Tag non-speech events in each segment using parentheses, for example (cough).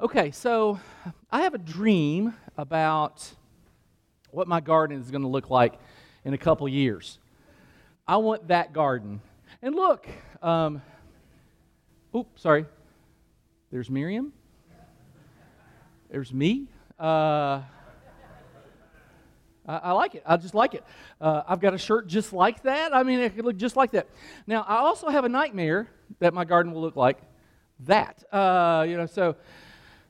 Okay, so I have a dream about what my garden is going to look like in a couple years. I want that garden. And look, um, oops, sorry. There's Miriam. There's me. Uh, I, I, like it. I just like it. Uh, I've got a shirt just like that. I mean, it could look just like that. Now, I also have a nightmare that my garden will look like that. Uh, you know, so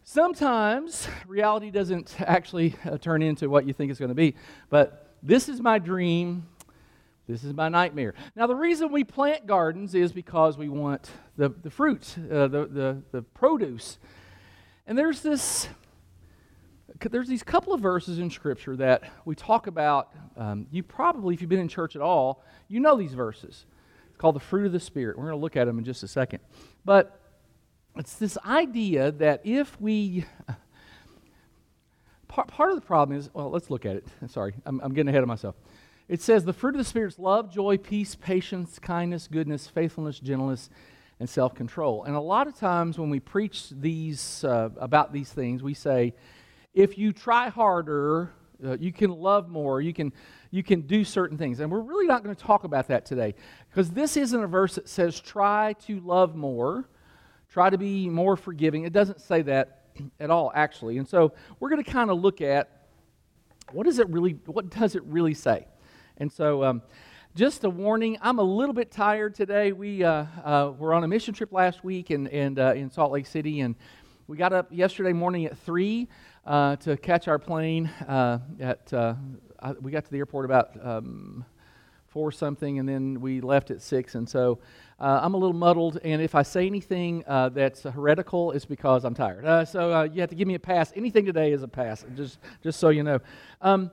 sometimes (laughs) reality doesn't actually uh, turn into what you think it's going to be. But this is my dream. This is my nightmare. Now, the reason we plant gardens is because we want the, the fruit, uh, the, the, the produce. And there's this there's these couple of verses in Scripture that we talk about. Um, you probably, if you've been in church at all, you know these verses. It's called the fruit of the Spirit. We're going to look at them in just a second. But it's this idea that if we. Part, part of the problem is, well, let's look at it. (laughs) Sorry, I'm, I'm getting ahead of myself. It says, the fruit of the Spirit is love, joy, peace, patience, kindness, goodness, faithfulness, gentleness, and self control. And a lot of times when we preach these, uh, about these things, we say, if you try harder, uh, you can love more, you can, you can do certain things. And we're really not going to talk about that today because this isn't a verse that says try to love more, try to be more forgiving. It doesn't say that (clears throat) at all, actually. And so we're going to kind of look at what does it really, what does it really say? And so, um, just a warning, I'm a little bit tired today. We uh, uh, were on a mission trip last week and, and, uh, in Salt Lake City, and we got up yesterday morning at 3 uh, to catch our plane uh, at uh, we got to the airport about um, four something and then we left at six and so uh, i'm a little muddled and if i say anything uh, that's heretical it's because i'm tired. Uh, so you have to give me a pass. Anything today is a pass just just so you know. Um,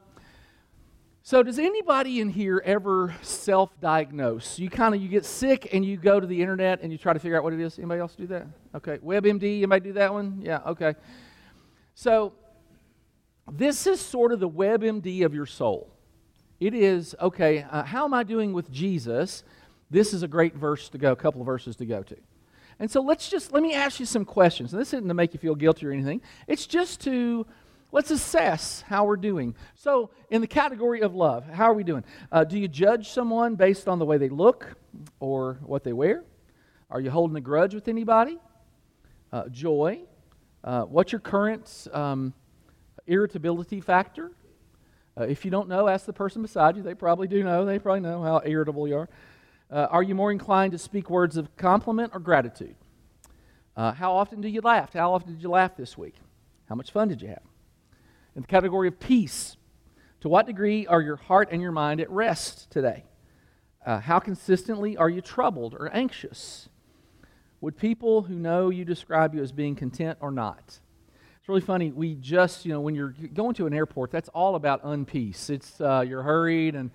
so does anybody in here ever self-diagnose? You kind of you get sick and you go to the internet and you try to figure out what it is. Anybody else do that? Okay. Webmd anybody do that one? Yeah okay. So this is sort of the WebMD of your soul. It is, okay, uh, how am I doing with Jesus? This is a great verse to go, a couple of verses to go to. And so let's just, let me ask you some questions. And this isn't to make you feel guilty or anything, it's just to, let's assess how we're doing. So, in the category of love, how are we doing? Uh, do you judge someone based on the way they look or what they wear? Are you holding a grudge with anybody? Uh, joy. Uh, what's your current um, irritability factor. Uh, if you don't know, ask the person beside you. They probably do know. They probably know how irritable you are. Uh, are you more inclined to speak words of compliment or gratitude? Uh, how often do you laugh? How often did you laugh this week? How much fun did you have? In the category of peace, to what degree are your heart and your mind at rest today? Uh, how consistently are you troubled or anxious? Would people who know you describe you as being content or not? It's really funny. We just, you know, when you're going to an airport, that's all about unpeace. It's uh, you're hurried and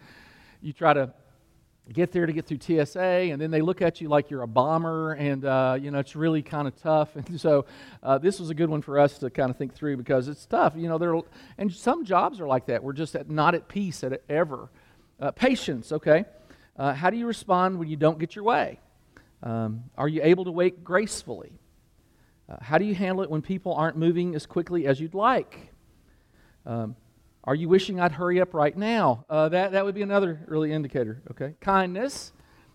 you try to get there to get through TSA, and then they look at you like you're a bomber, and uh, you know it's really kind of tough. (laughs) And so uh, this was a good one for us to kind of think through because it's tough. You know, there and some jobs are like that. We're just at, not at peace at ever. Uh, patience, okay. Uh, how do you respond when you don't get your way? Um, are you able to wait gracefully? Uh, how do you handle it when people aren't moving as quickly as you'd like? Um, are you wishing I'd hurry up right now? Uh, that, that would be another early indicator, okay? Kindness.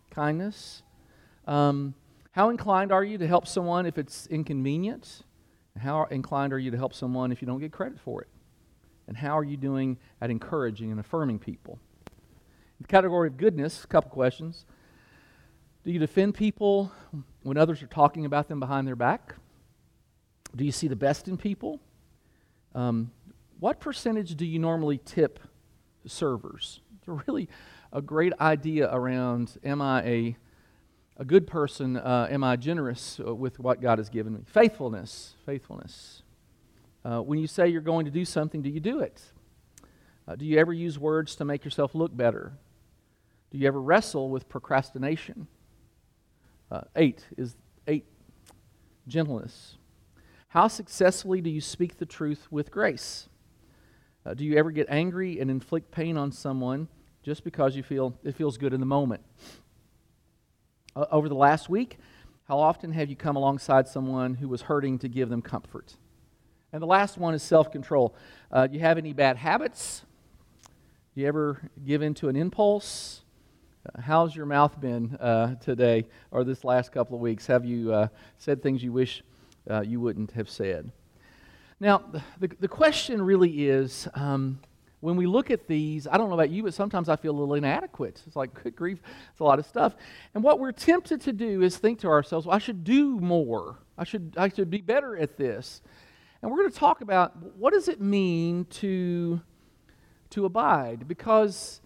Kindness. Um, how inclined are you to help someone if it's inconvenient? How inclined are you to help someone if you don't get credit for it? And how are you doing at encouraging and affirming people? In the category of goodness, a couple questions. Do you defend people when others are talking about them behind their back? Do you see the best in people? Um, what percentage do you normally tip servers? It's really a great idea around am I a, a good person? Uh, am I generous uh, with what God has given me? Faithfulness. Faithfulness. Uh, when you say you're going to do something, do you do it? Uh, do you ever use words to make yourself look better? Do you ever wrestle with procrastination? Uh, eight is eight, gentleness. How successfully do you speak the truth with grace? Uh, do you ever get angry and inflict pain on someone just because you feel it feels good in the moment? Uh, over the last week, how often have you come alongside someone who was hurting to give them comfort? And the last one is self control. Uh, do you have any bad habits? Do you ever give in to an impulse? Uh, how's your mouth been uh, today or this last couple of weeks? Have you uh, said things you wish you wouldn't have said? Now, the, the question really is um, when we look at these, I don't know about you, but sometimes I feel a little inadequate. It's like, good grief, it's a lot of stuff. And what we're tempted to do is think to ourselves, well, I should do more. I should, I should be better at this. And we're going to talk about what does it mean to, to abide? Because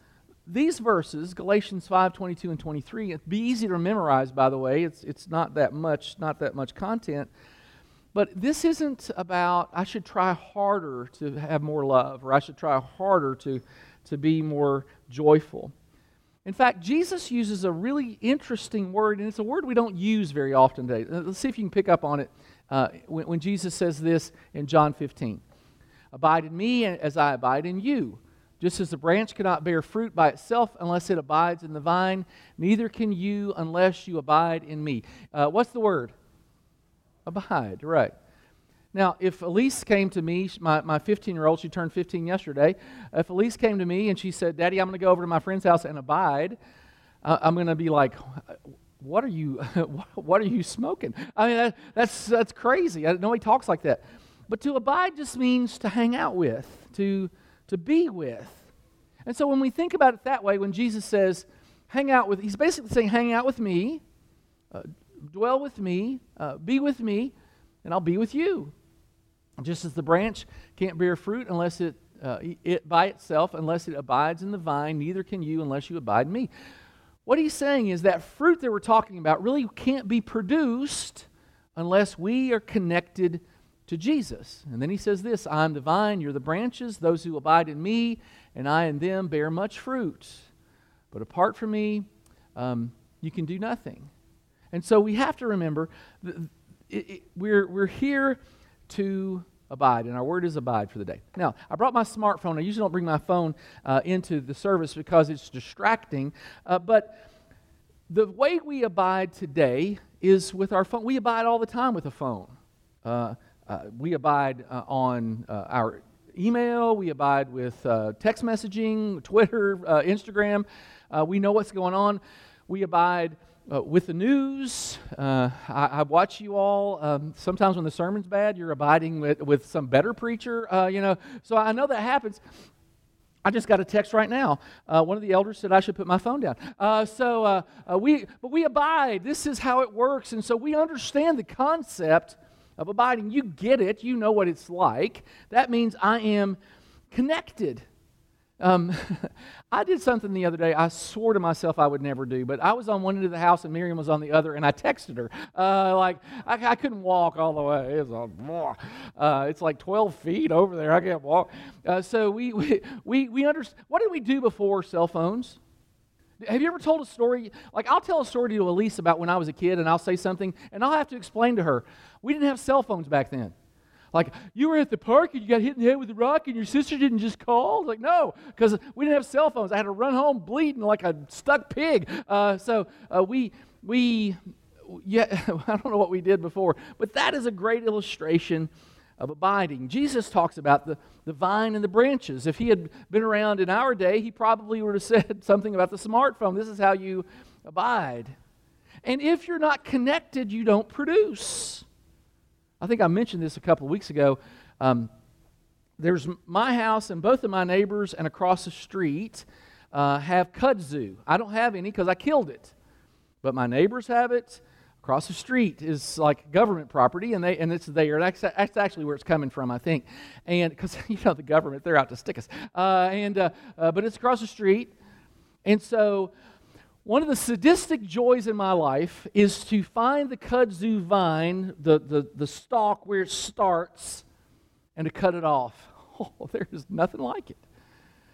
these verses, Galatians 5, 22 and 23, it'd be easy to memorize, by the way. It's, it's not that much, not that much content. But this isn't about, I should try harder to have more love, or I should try harder to, to be more joyful. In fact, Jesus uses a really interesting word, and it's a word we don't use very often today. Uh, let's see if you can pick up on it uh, when, when Jesus says this in John 15 Abide in me as I abide in you. Just as the branch cannot bear fruit by itself unless it abides in the vine, neither can you unless you abide in me. Uh, what's the word? Abide, right. Now, if Elise came to me, my 15 year old, she turned 15 yesterday. If Elise came to me and she said, Daddy, I'm going to go over to my friend's house and abide, uh, I'm going to be like, what are you, (laughs) what are you smoking? I mean, that, that's, that's crazy. Nobody talks like that. But to abide just means to hang out with, to, to be with. And so when we think about it that way, when Jesus says, hang out with, he's basically saying, hang out with me, uh, dwell with me, uh, be with me, and I'll be with you. Just as the branch can't bear fruit unless it, uh, it by itself, unless it abides in the vine, neither can you unless you abide in me. What he's saying is that fruit that we're talking about really can't be produced unless we are connected to Jesus. And then he says this I'm the vine, you're the branches. Those who abide in me and I in them bear much fruit. But apart from me, um, you can do nothing. And so we have to remember it, it, we're, we're here to abide, and our word is abide for the day. Now, I brought my smartphone. I usually don't bring my phone uh, into the service because it's distracting, uh, but the way we abide today is with our phone. We abide all the time with a phone. Uh, uh we abide uh, on uh, our email, we abide with text messaging, Twitter, Instagram. we know what's going on. We abide uh, with the news. Uh, I, I, watch you all. Um, sometimes when the sermon's bad, you're abiding with, with some better preacher, uh, you know. So I know that happens. I just got a text right now. Uh, one of the elders said I should put my phone down. Uh, so uh, we, but we abide. This is how it works, and so we understand the concept of abiding. You get it. You know what it's like. That means I am connected. Um, (laughs) I did something the other day I swore to myself I would never do, but I was on one end of the house and Miriam was on the other, and I texted her. Uh, like, I, I, couldn't walk all the way. It was a, uh, it's like 12 feet over there. I can't walk. Uh, so we, (laughs) we, we, we understand. What did we do before cell phones? Have you ever told a story? Like, I'll tell a story to Elise about when I was a kid, and I'll say something, and I'll have to explain to her. We didn't have cell phones back then. Like, you were at the park and you got hit in the head with a rock and your sister didn't just call? Like, no, because we didn't have cell phones. I had to run home bleeding like a stuck pig. Uh, so uh, we, we, yeah, (laughs) I don't know what we did before, but that is a great illustration of abiding. Jesus talks about the, the vine and the branches. If he had been around in our day, he probably would have (laughs) said something about the smartphone. This is how you abide. And if you're not connected, you don't produce. I think I mentioned this a couple of weeks ago. Um, there's my house and both of my neighbors and across the street uh, have kudzu. I don't have any because I killed it, but my neighbors have it. Across the street is like government property, and they and it's there. That's, that's actually where it's coming from, I think. And because (laughs) you know the government, they're out to stick us. Uh, and uh, uh, but it's across the street, and so one of the sadistic joys in my life is to find the kudzu vine, the, the, the stalk where it starts, and to cut it off. (laughs) Oh, there is nothing like it.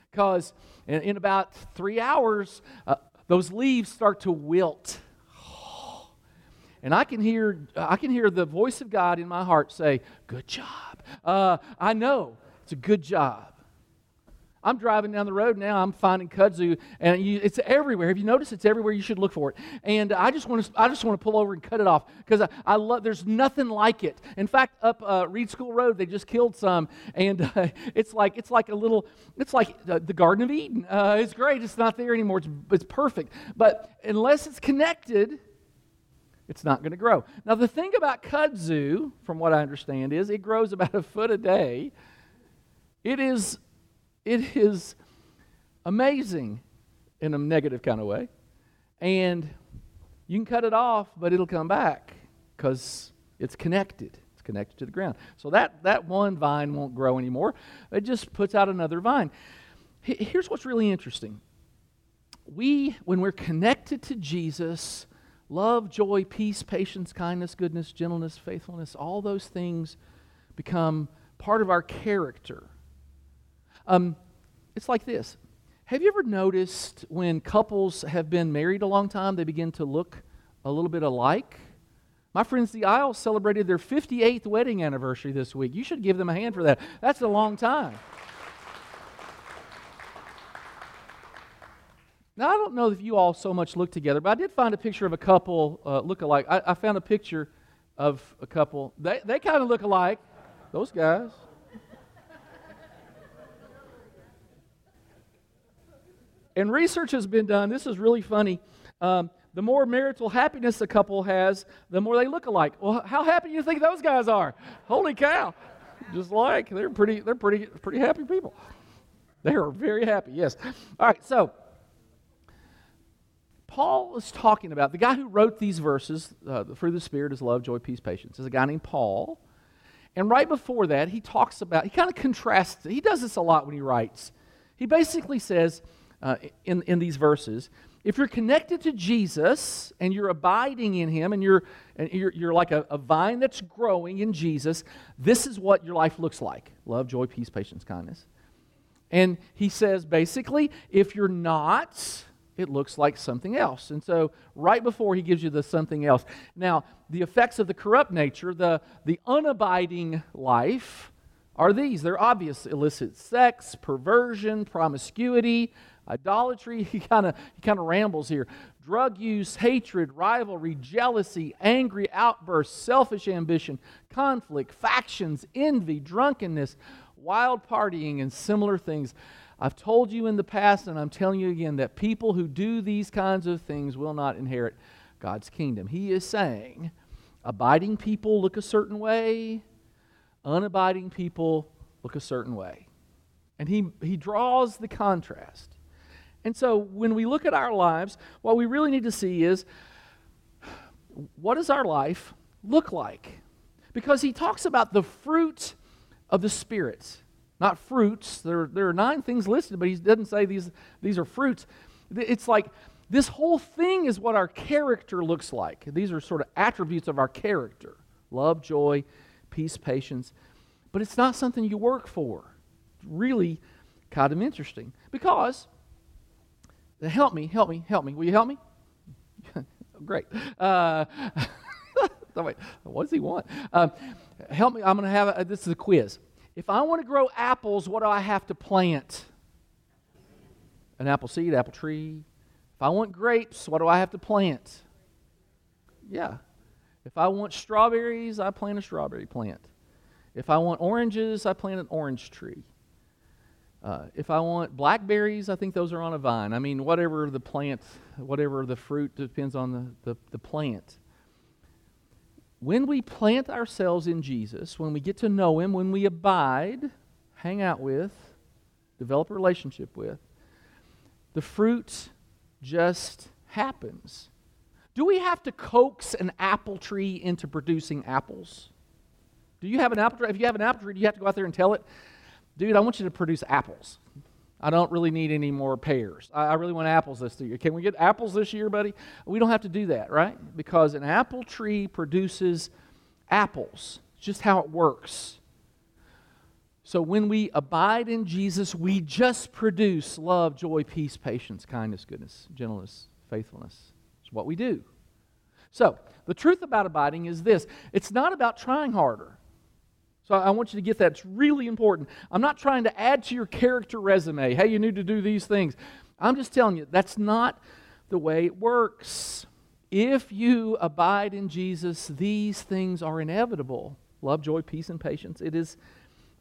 Because in, in, about three hours, uh, those leaves start to wilt. (sighs) And I can hear, I can hear the voice of God in my heart say, Good job. Uh, I know it's a good job. I'm driving down the road now. I'm finding kudzu, and you, it's everywhere. Have you noticed it's everywhere? You should look for it. And I just want to, I just want to pull over and cut it off because I, I, love. There's nothing like it. In fact, up uh, Reed School Road, they just killed some, and uh, (laughs) it's like it's like a little, it's like uh, the Garden of Eden. Uh, it's great. It's not there anymore. It's, it's perfect. But unless it's connected, it's not going to grow. Now, the thing about kudzu, from what I understand, is it grows about a foot a day. It is, it is amazing in a negative kind of way. And you can cut it off, but it'll come back because it's connected. It's connected to the ground. So that, that one vine won't grow anymore. It just puts out another vine. Here's what's really interesting. We, when we're connected to Jesus, love, joy, peace, patience, kindness, goodness, gentleness, faithfulness, all those things become part of our character. Um, it's like this. Have you ever noticed when couples have been married a long time, they begin to look a little bit alike? My friends, the Isles celebrated their 58th wedding anniversary this week. You should give them a hand for that. That's a long time. Now, I don't know if you all so much look together, but I did find a picture of a couple uh, look alike. I, I found a picture of a couple. They, they kind of look alike, those guys. And research has been done. This is really funny. Um, the more marital happiness a couple has, the more they look alike. Well, how happy do you think those guys are? Holy cow! Just like they're pretty, they're pretty, pretty happy people. They are very happy. Yes. All right. So Paul is talking about, the guy who wrote these verses, uh, the fruit of the Spirit is love, joy, peace, patience, is a guy named Paul. And right before that, he talks about, he kind of contrasts, he does this a lot when he writes. He basically says uh, in, in these verses, if you're connected to Jesus and you're abiding in him and you're, and you're, you're like a, a vine that's growing in Jesus, this is what your life looks like love, joy, peace, patience, kindness. And he says basically, if you're not, it looks like something else. And so, right before he gives you the something else. Now, the effects of the corrupt nature, the, the unabiding life, are these. They're obvious illicit sex, perversion, promiscuity, idolatry. (laughs) He kind of he kind of rambles here. Drug use, hatred, rivalry, jealousy, angry outbursts, selfish ambition, conflict, factions, envy, drunkenness, wild partying, and similar things. I've told you in the past, and I'm telling you again, that people who do these kinds of things will not inherit God's kingdom. He is saying, abiding people look a certain way, unabiding people look a certain way. And he, he draws the contrast. And so when we look at our lives, what we really need to see is what does our life look like? Because he talks about the fruit of the Spirit. Not fruits. There, there are nine things listed, but he doesn't say these, these are fruits. It's like this whole thing is what our character looks like. These are sort of attributes of our character love, joy, peace, patience. But it's not something you work for. Really kind of interesting. Because, help me, help me, help me. Will you help me? (laughs) Great. Uh, (laughs) wait, what does he want? Um, help me. I'm going to have a, this is a quiz. If I want to grow apples, what do I have to plant? An apple seed, apple tree. If I want grapes, what do I have to plant? Yeah. If I want strawberries, I plant a strawberry plant. If I want oranges, I plant an orange tree. Uh, if I want blackberries, I think those are on a vine. I mean, whatever the plant, whatever the fruit, depends on the, the, the plant when we plant ourselves in Jesus, when we get to know Him, when we abide, hang out with, develop a relationship with, the fruit just happens. Do we have to coax an apple tree into producing apples? Do you have an apple tree? If you have an apple tree, do you have to go out there and tell it, dude, I want you to produce apples? I don't really need any more pears. I, I really want apples this year. Can we get apples this year, buddy? We don't have to do that, right? Because an apple tree produces apples. It's just how it works. So when we abide in Jesus, we just produce love, joy, peace, patience, kindness, goodness, gentleness, faithfulness. It's what we do. So the truth about abiding is this it's not about trying harder. So I want you to get that. It's really important. I'm not trying to add to your character resume. Hey, you need to do these things. I'm just telling you, that's not the way it works. If you abide in Jesus, these things are inevitable love, joy, peace, and patience. It is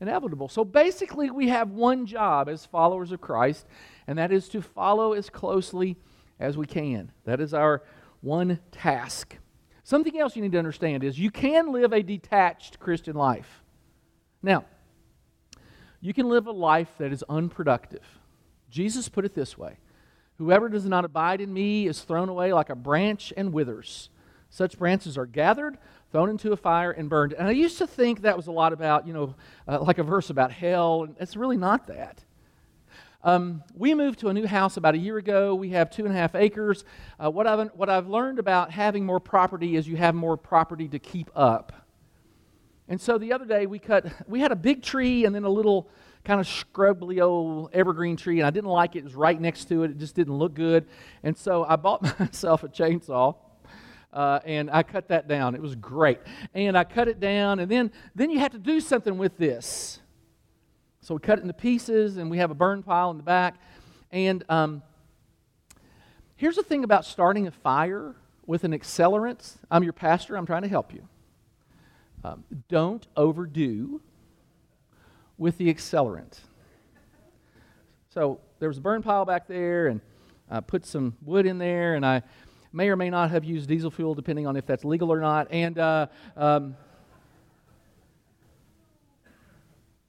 inevitable. So basically, we have one job as followers of Christ, and that is to follow as closely as we can. That is our one task. Something else you need to understand is you can live a detached Christian life. Now, you can live a life that is unproductive. Jesus put it this way Whoever does not abide in me is thrown away like a branch and withers. Such branches are gathered, thrown into a fire, and burned. And I used to think that was a lot about, you know, uh, like a verse about hell, and it's really not that. Um, we moved to a new house about a year ago. We have two and a half acres. Uh, what, I've, what I've learned about having more property is you have more property to keep up. And so the other day we cut, we had a big tree and then a little kind of scrubby old evergreen tree, and I didn't like it. It was right next to it. It just didn't look good. And so I bought (laughs) myself a chainsaw. Uh, and I cut that down. It was great. And I cut it down, and then, then you have to do something with this. So we cut it into pieces, and we have a burn pile in the back. And um, here's the thing about starting a fire with an accelerant. I'm your pastor, I'm trying to help you. Um, don't overdo with the accelerant. So there was a burn pile back there, and I put some wood in there, and I may or may not have used diesel fuel, depending on if that's legal or not. And uh, um,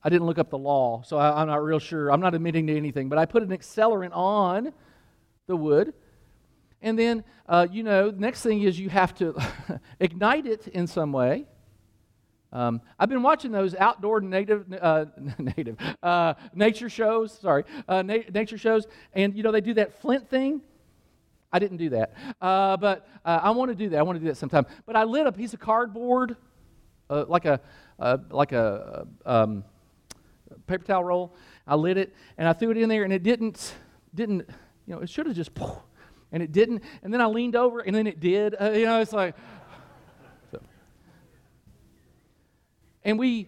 I didn't look up the law, so I, I'm not real sure. I'm not admitting to anything, but I put an accelerant on the wood. And then, uh, you know, next thing is you have to (laughs) ignite it in some way. Um, I've been watching those outdoor native, uh, (laughs) native uh, nature shows. Sorry, uh, na- nature shows, and you know they do that flint thing. I didn't do that, uh, but uh, I want to do that. I want to do that sometime. But I lit a piece of cardboard, uh, like a like a um, paper towel roll. I lit it and I threw it in there, and it didn't didn't you know it should have just and it didn't. And then I leaned over, and then it did. you know, it's like And we,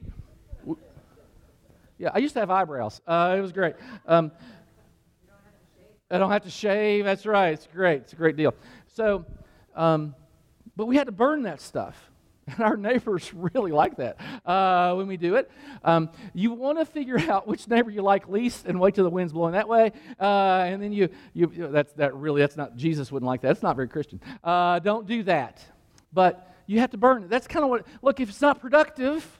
yeah, I used to have eyebrows. Uh, it was great. Um, I don't have to shave. That's right. It's great. It's a great deal. So, um, but we had to burn that stuff. (laughs) And our neighbors really like that uh, when we do it. Um, you want to figure out which neighbor you like least and wait till the wind's blowing that way. Uh, and then you, you, that's that really, that's not, Jesus wouldn't like that. That's not very Christian. Uh, don't do that. But you have to burn it. That's kind of what, look, if it's not productive,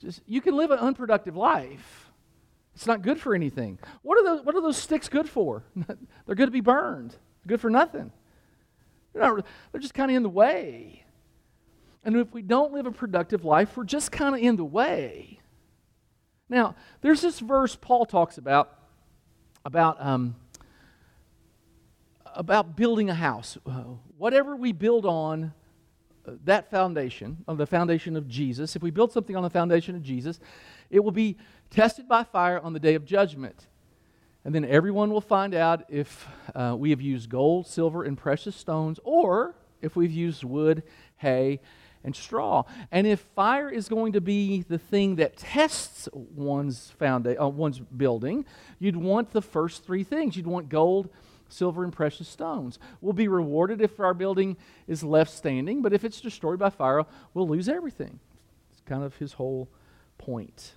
just, you can live an unproductive life. It's not good for anything. What are those, what are those sticks good for? (laughs) they're good to be burned. Good for nothing. They're, not, they're just kind of in the way. And if we don't live a productive life, we're just kind of in the way. Now, there's this verse Paul talks about about um, about building a house. whatever we build on that foundation, on the foundation of Jesus, if we build something on the foundation of Jesus, it will be tested by fire on the day of judgment. And then everyone will find out if uh, we have used gold, silver, and precious stones, or if we've used wood, hay, and straw. And if fire is going to be the thing that tests one's founda- uh, one's building, you'd want the first three things. You'd want gold, silver and precious stones. We'll be rewarded if our building is left standing, but if it's destroyed by fire, we'll lose everything. It's kind of his whole point.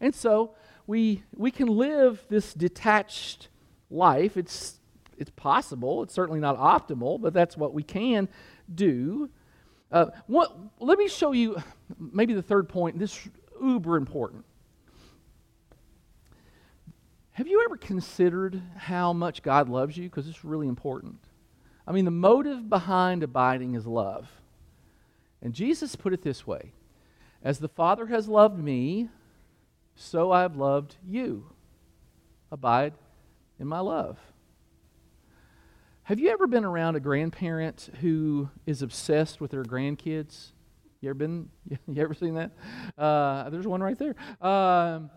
And so we, we can live this detached life. It's, it's possible, it's certainly not optimal, but that's what we can do. Uh, what, let me show you maybe the third point. This uber important. Have you ever considered how much God loves you? Because it's really important. I mean, the motive behind abiding is love. And Jesus put it this way As the Father has loved me, so I have loved you. Abide in my love. Have you ever been around a grandparent who is obsessed with their grandkids? You ever been? (laughs) You ever seen that? Uh, there's one right there. Um,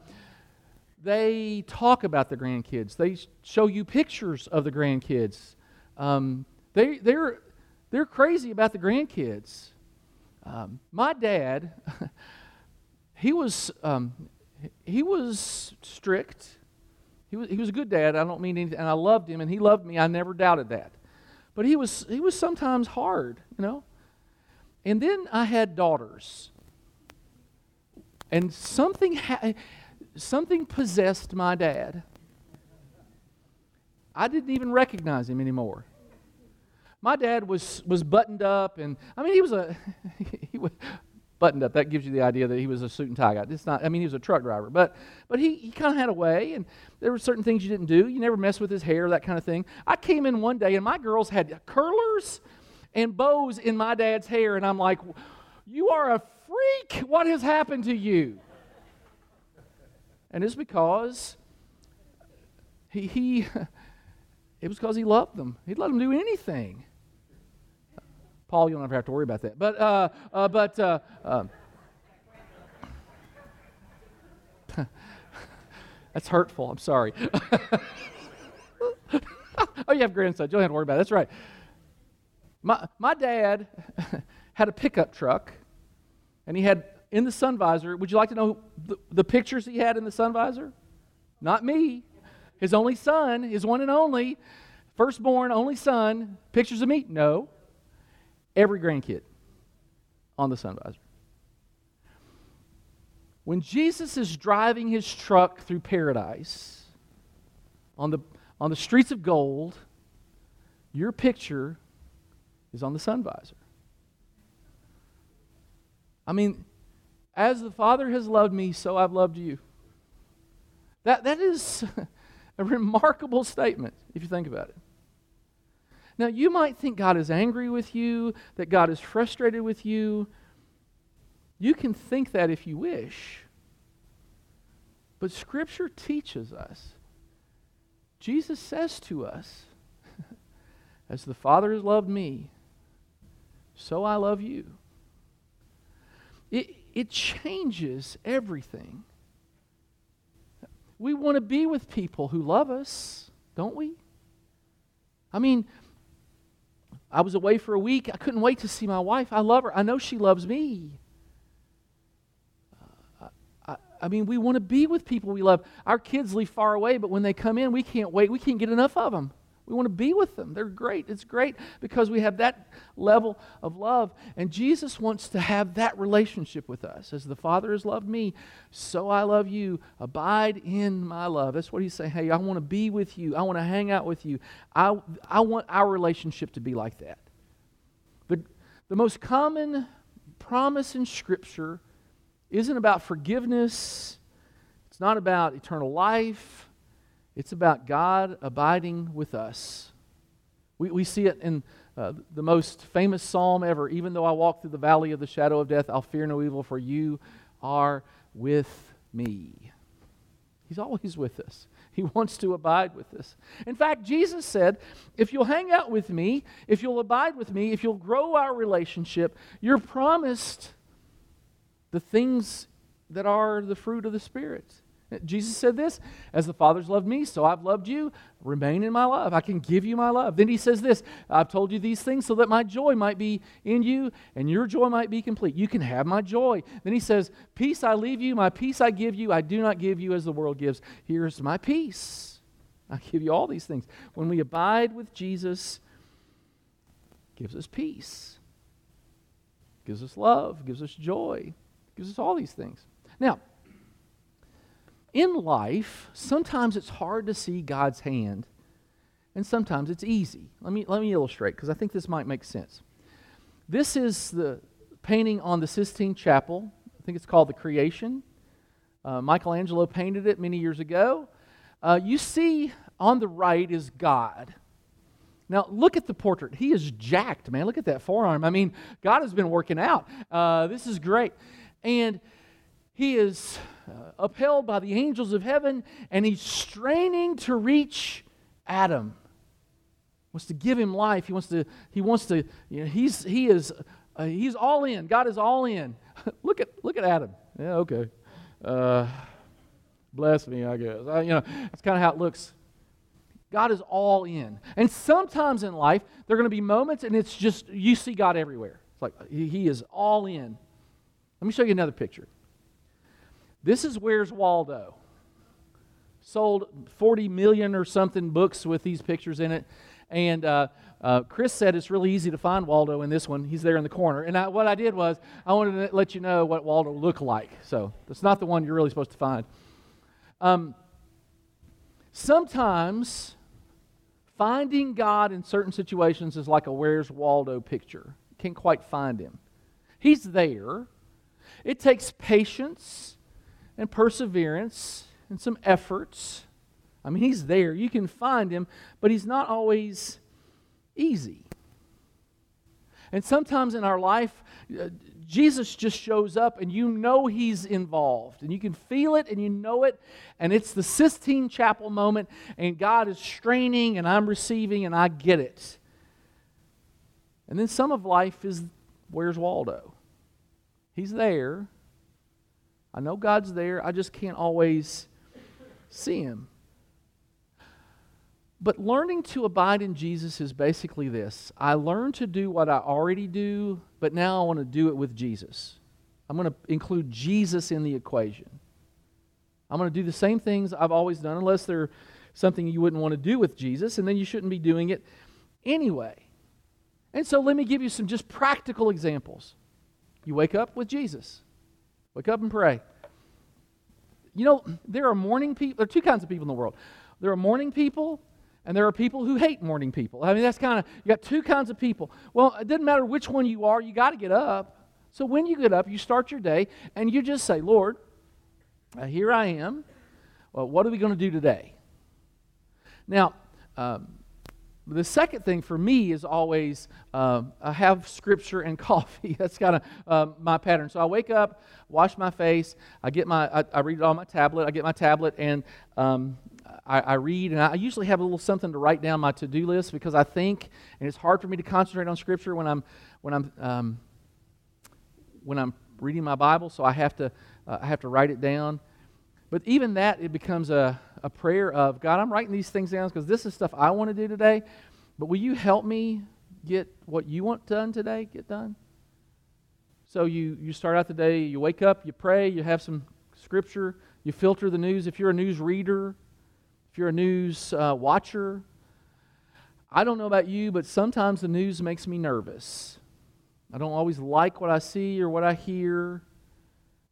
they talk about the grandkids. They show you pictures of the grandkids. Um, they, they're, they're crazy about the grandkids. Um, my dad, (laughs) he was um, he was strict. He was, he was a good dad. I don't mean anything, and I loved him, and he loved me. I never doubted that. But he was he was sometimes hard, you know. And then I had daughters, and something ha- something possessed my dad. I didn't even recognize him anymore. My dad was was buttoned up, and I mean he was a (laughs) he was buttoned up. That gives you the idea that he was a suit and tie guy. It's not. I mean he was a truck driver, but but he, he kind of had a way, and there were certain things you didn't do. You never mess with his hair, that kind of thing. I came in one day, and my girls had curlers and bows in my dad's hair, and I'm like, "You are a freak! What has happened to you?" And it's because he he. (laughs) It was because he loved them. He'd let them do anything. Paul, you'll never have to worry about that. But, uh, uh, but, uh, um, (laughs) that's hurtful. I'm sorry. (laughs) oh, you have grandsons. You don't have to worry about it. That's right. My, my dad had a pickup truck, and he had in the sun visor. Would you like to know the, the pictures he had in the sun visor? Not me. His only son, his one and only, firstborn, only son. Pictures of me? No every grandkid on the sun visor. When Jesus is driving his truck through paradise on the, on the streets of gold, your picture is on the sun visor. I mean, as the Father has loved me, so I've loved you. That, that is (laughs) a remarkable statement if you think about it. Now, you might think God is angry with you, that God is frustrated with you. You can think that if you wish. But Scripture teaches us. Jesus says to us, (laughs) As the Father has loved me, so I love you. It, it changes everything. We want to be with people who love us, don't we? I mean, I was away for a week. I couldn't wait to see my wife. I love her. I know she loves me. Uh, I, I mean, we want to be with people we love. Our kids leave far away, but when they come in, we can't wait. We can't get enough of them. We want to be with them. They're great. It's great because we have that level of love. And Jesus wants to have that relationship with us. As the Father has loved me, so I love you. Abide in my love. That's what he's saying. Hey, I want to be with you. I want to hang out with you. I, I want our relationship to be like that. The, the most common promise in Scripture isn't about forgiveness, it's not about eternal life. It's about God abiding with us. We, we see it in uh, the most famous psalm ever. Even though I walk through the valley of the shadow of death, I'll fear no evil, for you are with me. He's always with us. He wants to abide with us. In fact, Jesus said, If you'll hang out with me, if you'll abide with me, if you'll grow our relationship, you're promised the things that are the fruit of the Spirit. Jesus said this As the Father's loved me, so I've loved you. Remain in my love. I can give you my love. Then he says this I've told you these things so that my joy might be in you and your joy might be complete. You can have my joy. Then he says, Peace I leave you, my peace I give you. I do not give you as the world gives. Here's my peace. I give you all these things. When we abide with Jesus, gives us peace, gives us love, gives us joy, gives us all these things. Now, in life, sometimes it's hard to see God's hand, and sometimes it's easy. Let me, let me illustrate because I think this might make sense. This is the painting on the Sistine Chapel. I think it's called The Creation. Uh, Michelangelo painted it many years ago. Uh, you see on the right is God. Now, look at the portrait. He is jacked, man. Look at that forearm. I mean, God has been working out. Uh, this is great. And he is uh, upheld by the angels of heaven, and he's straining to reach Adam. Wants to give him life. He wants to. He wants to. You know, he's he is. Uh, he's all in. God is all in. (laughs) look at look at Adam. Yeah, okay. Uh, bless me, I guess. I, you know, that's kind of how it looks. God is all in. And sometimes in life, there are going to be moments, and it's just you see God everywhere. It's like he, he is all in. Let me show you another picture. This is Where's Waldo. Sold 40 million or something books with these pictures in it. And uh, uh, Chris said it's really easy to find Waldo in this one. He's there in the corner. And I, what I did was I wanted to let you know what Waldo looked like. So it's not the one you're really supposed to find. Um, sometimes finding God in certain situations is like a Where's Waldo picture. Can't quite find him. He's there. It takes patience and perseverance and some efforts. I mean, he's there. You can find him, but he's not always easy. And sometimes in our life, uh, Jesus just shows up and you know he's involved and you can feel it and you know it. And it's the Sistine Chapel moment and God is straining and I'm receiving and I get it. And then some of life is where's Waldo? He's there. I know God's there. I just can't always see him. But learning to abide in Jesus is basically this I learn to do what I already do, but now I want to do it with Jesus. I'm going to include Jesus in the equation. I'm going to do the same things I've always done, unless they're something you wouldn't want to do with Jesus, and then you shouldn't be doing it anyway. And so let me give you some just practical examples. You wake up with Jesus, wake up and pray. You know, there are morning people, there are two kinds of people in the world. There are morning people and there are people who hate morning people. I mean, that's kind of, you got two kinds of people. Well, it doesn't matter which one you are, you got to get up. So when you get up, you start your day and you just say, Lord, uh, here I am. Well, what are we going to do today? Now, um, the second thing for me is always uh, I have scripture and (laughs) coffee. That's kind of uh, my pattern. So I wake up, wash my face, I get my, I, I, read it on my tablet. I get my tablet and um, I, I, read, and I usually have a little something to write down my to-do list because I think, and it's hard for me to concentrate on Scripture when I'm when I'm um, when I'm reading my Bible, so I have to uh, I have to write it down. But even that, it becomes a, a prayer of God. I'm writing these things down because this is stuff I want to do today. But will you help me get what you want done today get done? So you you start out the day, you wake up, you pray, you have some Scripture, you filter the news. If you're a news reader if you're a news uh, watcher, I don't know about you, but sometimes the news makes me nervous. I don't always like what I see or what I hear.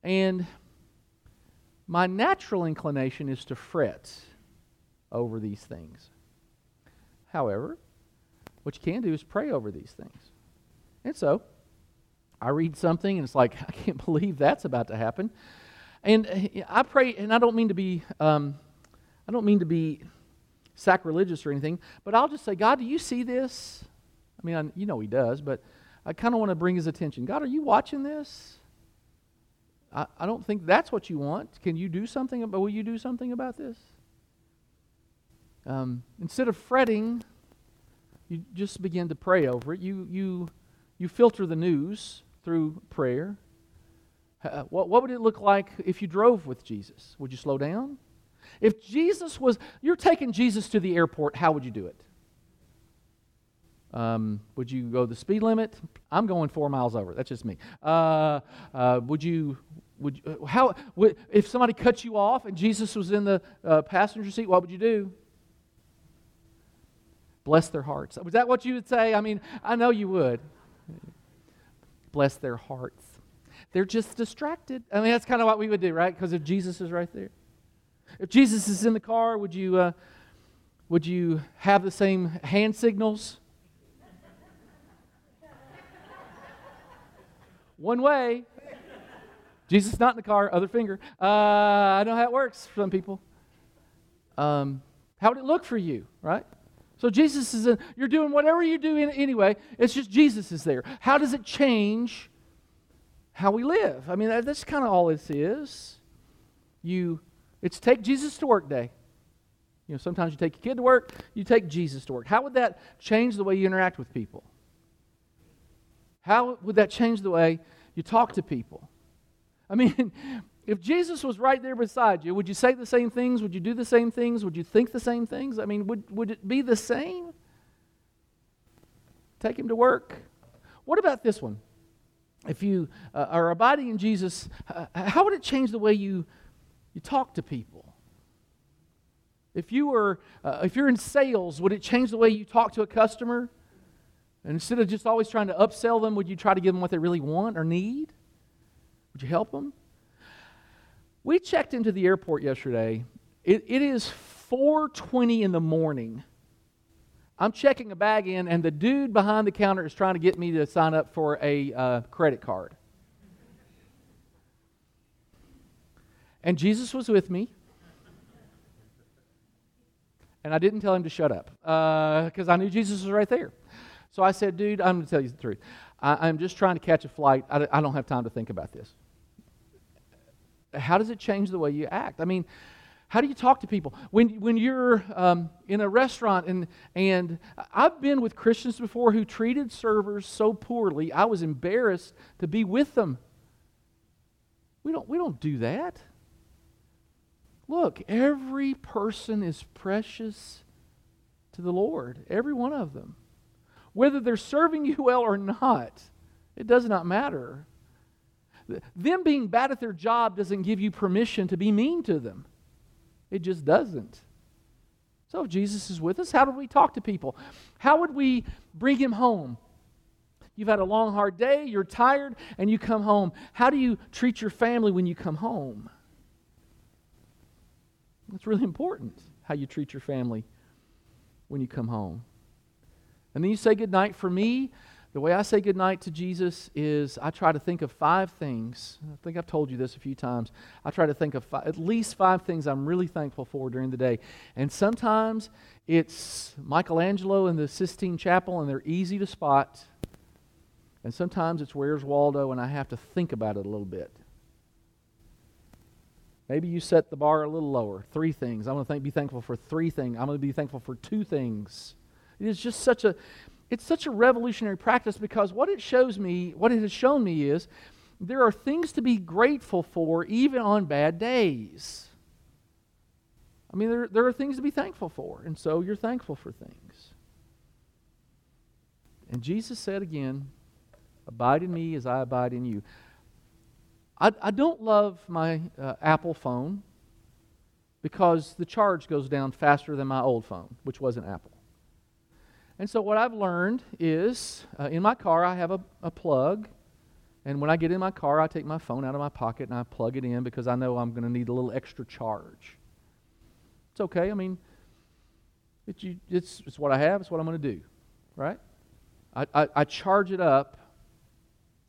And my natural inclination is to fret over these things. However, what you can do is pray over these things. And so, I read something and it's like, (laughs) I can't believe that's about to happen. And uh, I pray, and I don't mean to be um, I don't mean to be sacrilegious or anything, but I'll just say, God, do you see this? I mean, I, you know He does, but I kind of want to bring His attention. God, are you watching this? I, I don't think that's what you want. Can you do something about? Will you do something about this? Um, instead of fretting, you just begin to pray over it. You you you filter the news through prayer. Uh, what, what would it look like if you drove with Jesus? Would you slow down? If Jesus was, you're taking Jesus to the airport, how would you do it? Um, would you go the speed limit? I'm going four miles over. That's just me. Uh, uh, would you? Would you, how? Would, if somebody cut you off and Jesus was in the uh, passenger seat, what would you do? Bless their hearts. Was that what you would say? I mean, I know you would. Bless their hearts. They're just distracted. I mean, that's kind of what we would do, right? Because if Jesus is right there. If Jesus is in the car, would you, uh, would you have the same hand signals? One way. Jesus not in the car, other finger. Uh, I know how it works for some people. Um, how would it look for you, right? So Jesus is in, you're doing whatever you do in, anyway. It's just Jesus is there. How does it change how we live? I mean, that, that's kind of all this is. You it's take Jesus to work day. You know, sometimes you take your kid to work, you take Jesus to work. How would that change the way you interact with people? How would that change the way you talk to people? I mean, (laughs) if Jesus was right there beside you, would you say the same things? Would you do the same things? Would you think the same things? I mean, would, would it be the same? Take him to work. What about this one? if you uh, are abiding in Jesus, uh, how would it change the way you, you talk to people? If you were, uh, if you're in sales, would it change the way you talk to a customer? And instead of just always trying to upsell them, would you try to give them what they really want or need? Would you help them? We checked into the airport yesterday. it, it is 4:20 in the morning. I'm checking a bag in, and the dude behind the counter is trying to get me to sign up for a uh, credit card. And Jesus was with me. And I didn't tell him to shut up because uh, I knew Jesus was right there. So I said, dude, I'm going to tell you the truth. I, am just trying to catch a flight. I, I don't have time to think about this. How does it change the way you act? I mean, how do you talk to people? When, when you're um, in a restaurant, and, and I've been with Christians before who treated servers so poorly, I was embarrassed to be with them. We don't, we don't do that. Look, every person is precious to the Lord, every one of them. Whether they're serving you (laughs) well or not, it does not matter. Them being bad at their job doesn't give you permission to be mean to them. It just doesn't. So if Jesus is with us, how do we talk to people? How would we bring him home? You've had a long, hard day, you're tired, and you come home. How do you treat your family when you come home? It's really important how you treat your family when you come home. And then you say goodnight. For me, the way I say goodnight to Jesus is I try to think of five things. I think I've told you this a few times. I try to think of five, at least five things I'm really thankful for during the day. And sometimes it's Michelangelo in the Sistine Chapel, and they're easy to spot. And sometimes it's Where's Waldo, and I have to think about it a little bit. Maybe you set the bar a little lower. Three things. I'm going to be thankful for three things. I'm going to be thankful for two things. It is just such a, it's such a revolutionary practice because what it shows me, what it has shown me is there are things to be grateful for even on bad days. I mean, there, there are things to be thankful for, and so you're thankful for things. And Jesus said again, Abide in me as I abide in you. I, I don't love my uh, Apple phone because the charge goes down faster than my old phone, which was an Apple. And so, what I've learned is uh, in my car, I have a, a plug. And when I get in my car, I take my phone out of my pocket and I plug it in because I know I'm going to need a little extra charge. It's okay. I mean, it, you, it's, it's what I have, it's what I'm going to do, right? I, I, I charge it up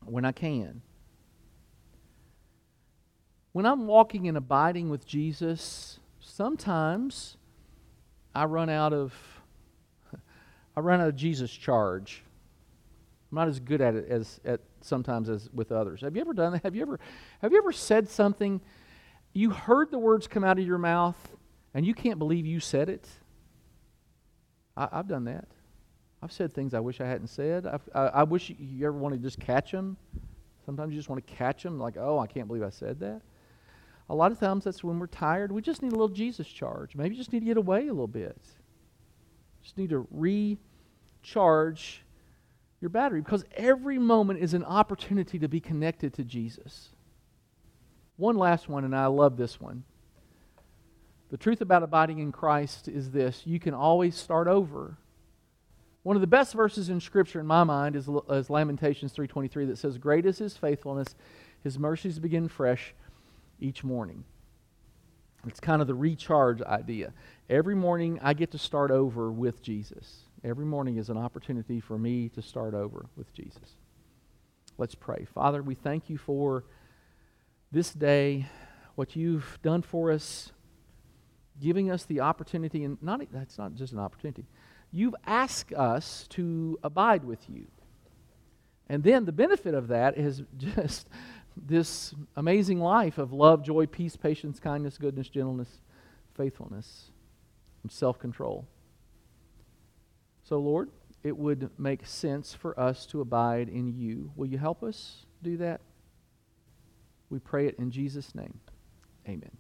when I can. When I'm walking and abiding with Jesus, sometimes I run out of I run out of Jesus charge. I'm not as good at it as at sometimes as with others. Have you ever done that? Have you ever have you ever said something you heard the words come out of your mouth and you can't believe you said it? I, have done that. I've said things I wish I hadn't said. I, I wish you, you ever want to just catch them. Sometimes you just want to catch them, like, oh, I can't believe I said that. A lot of times that's when we're tired. We just need a little Jesus charge. Maybe you just need to get away a little bit. Just need to recharge your battery because every moment is an opportunity to be connected to Jesus. One last one, and I love this one. The truth about abiding in Christ is this you can always start over. One of the best verses in Scripture, in my mind, is, is Lamentations 3.23 that says, Great is his faithfulness, his mercies begin fresh each morning. It's kind of the recharge idea. Every morning I get to start over with Jesus. Every morning is an opportunity for me to start over with Jesus. Let's pray. Father, we thank you for this day, what you've done for us, giving us the opportunity, and not that's not just an opportunity. You've asked us to abide with you. And then the benefit of that is (laughs) just this amazing life of love, joy, peace, patience, kindness, goodness, gentleness, faithfulness, self control. So, Lord, it would make sense for us to abide in you. Will you help us do that? We pray it in Jesus' name. Amen.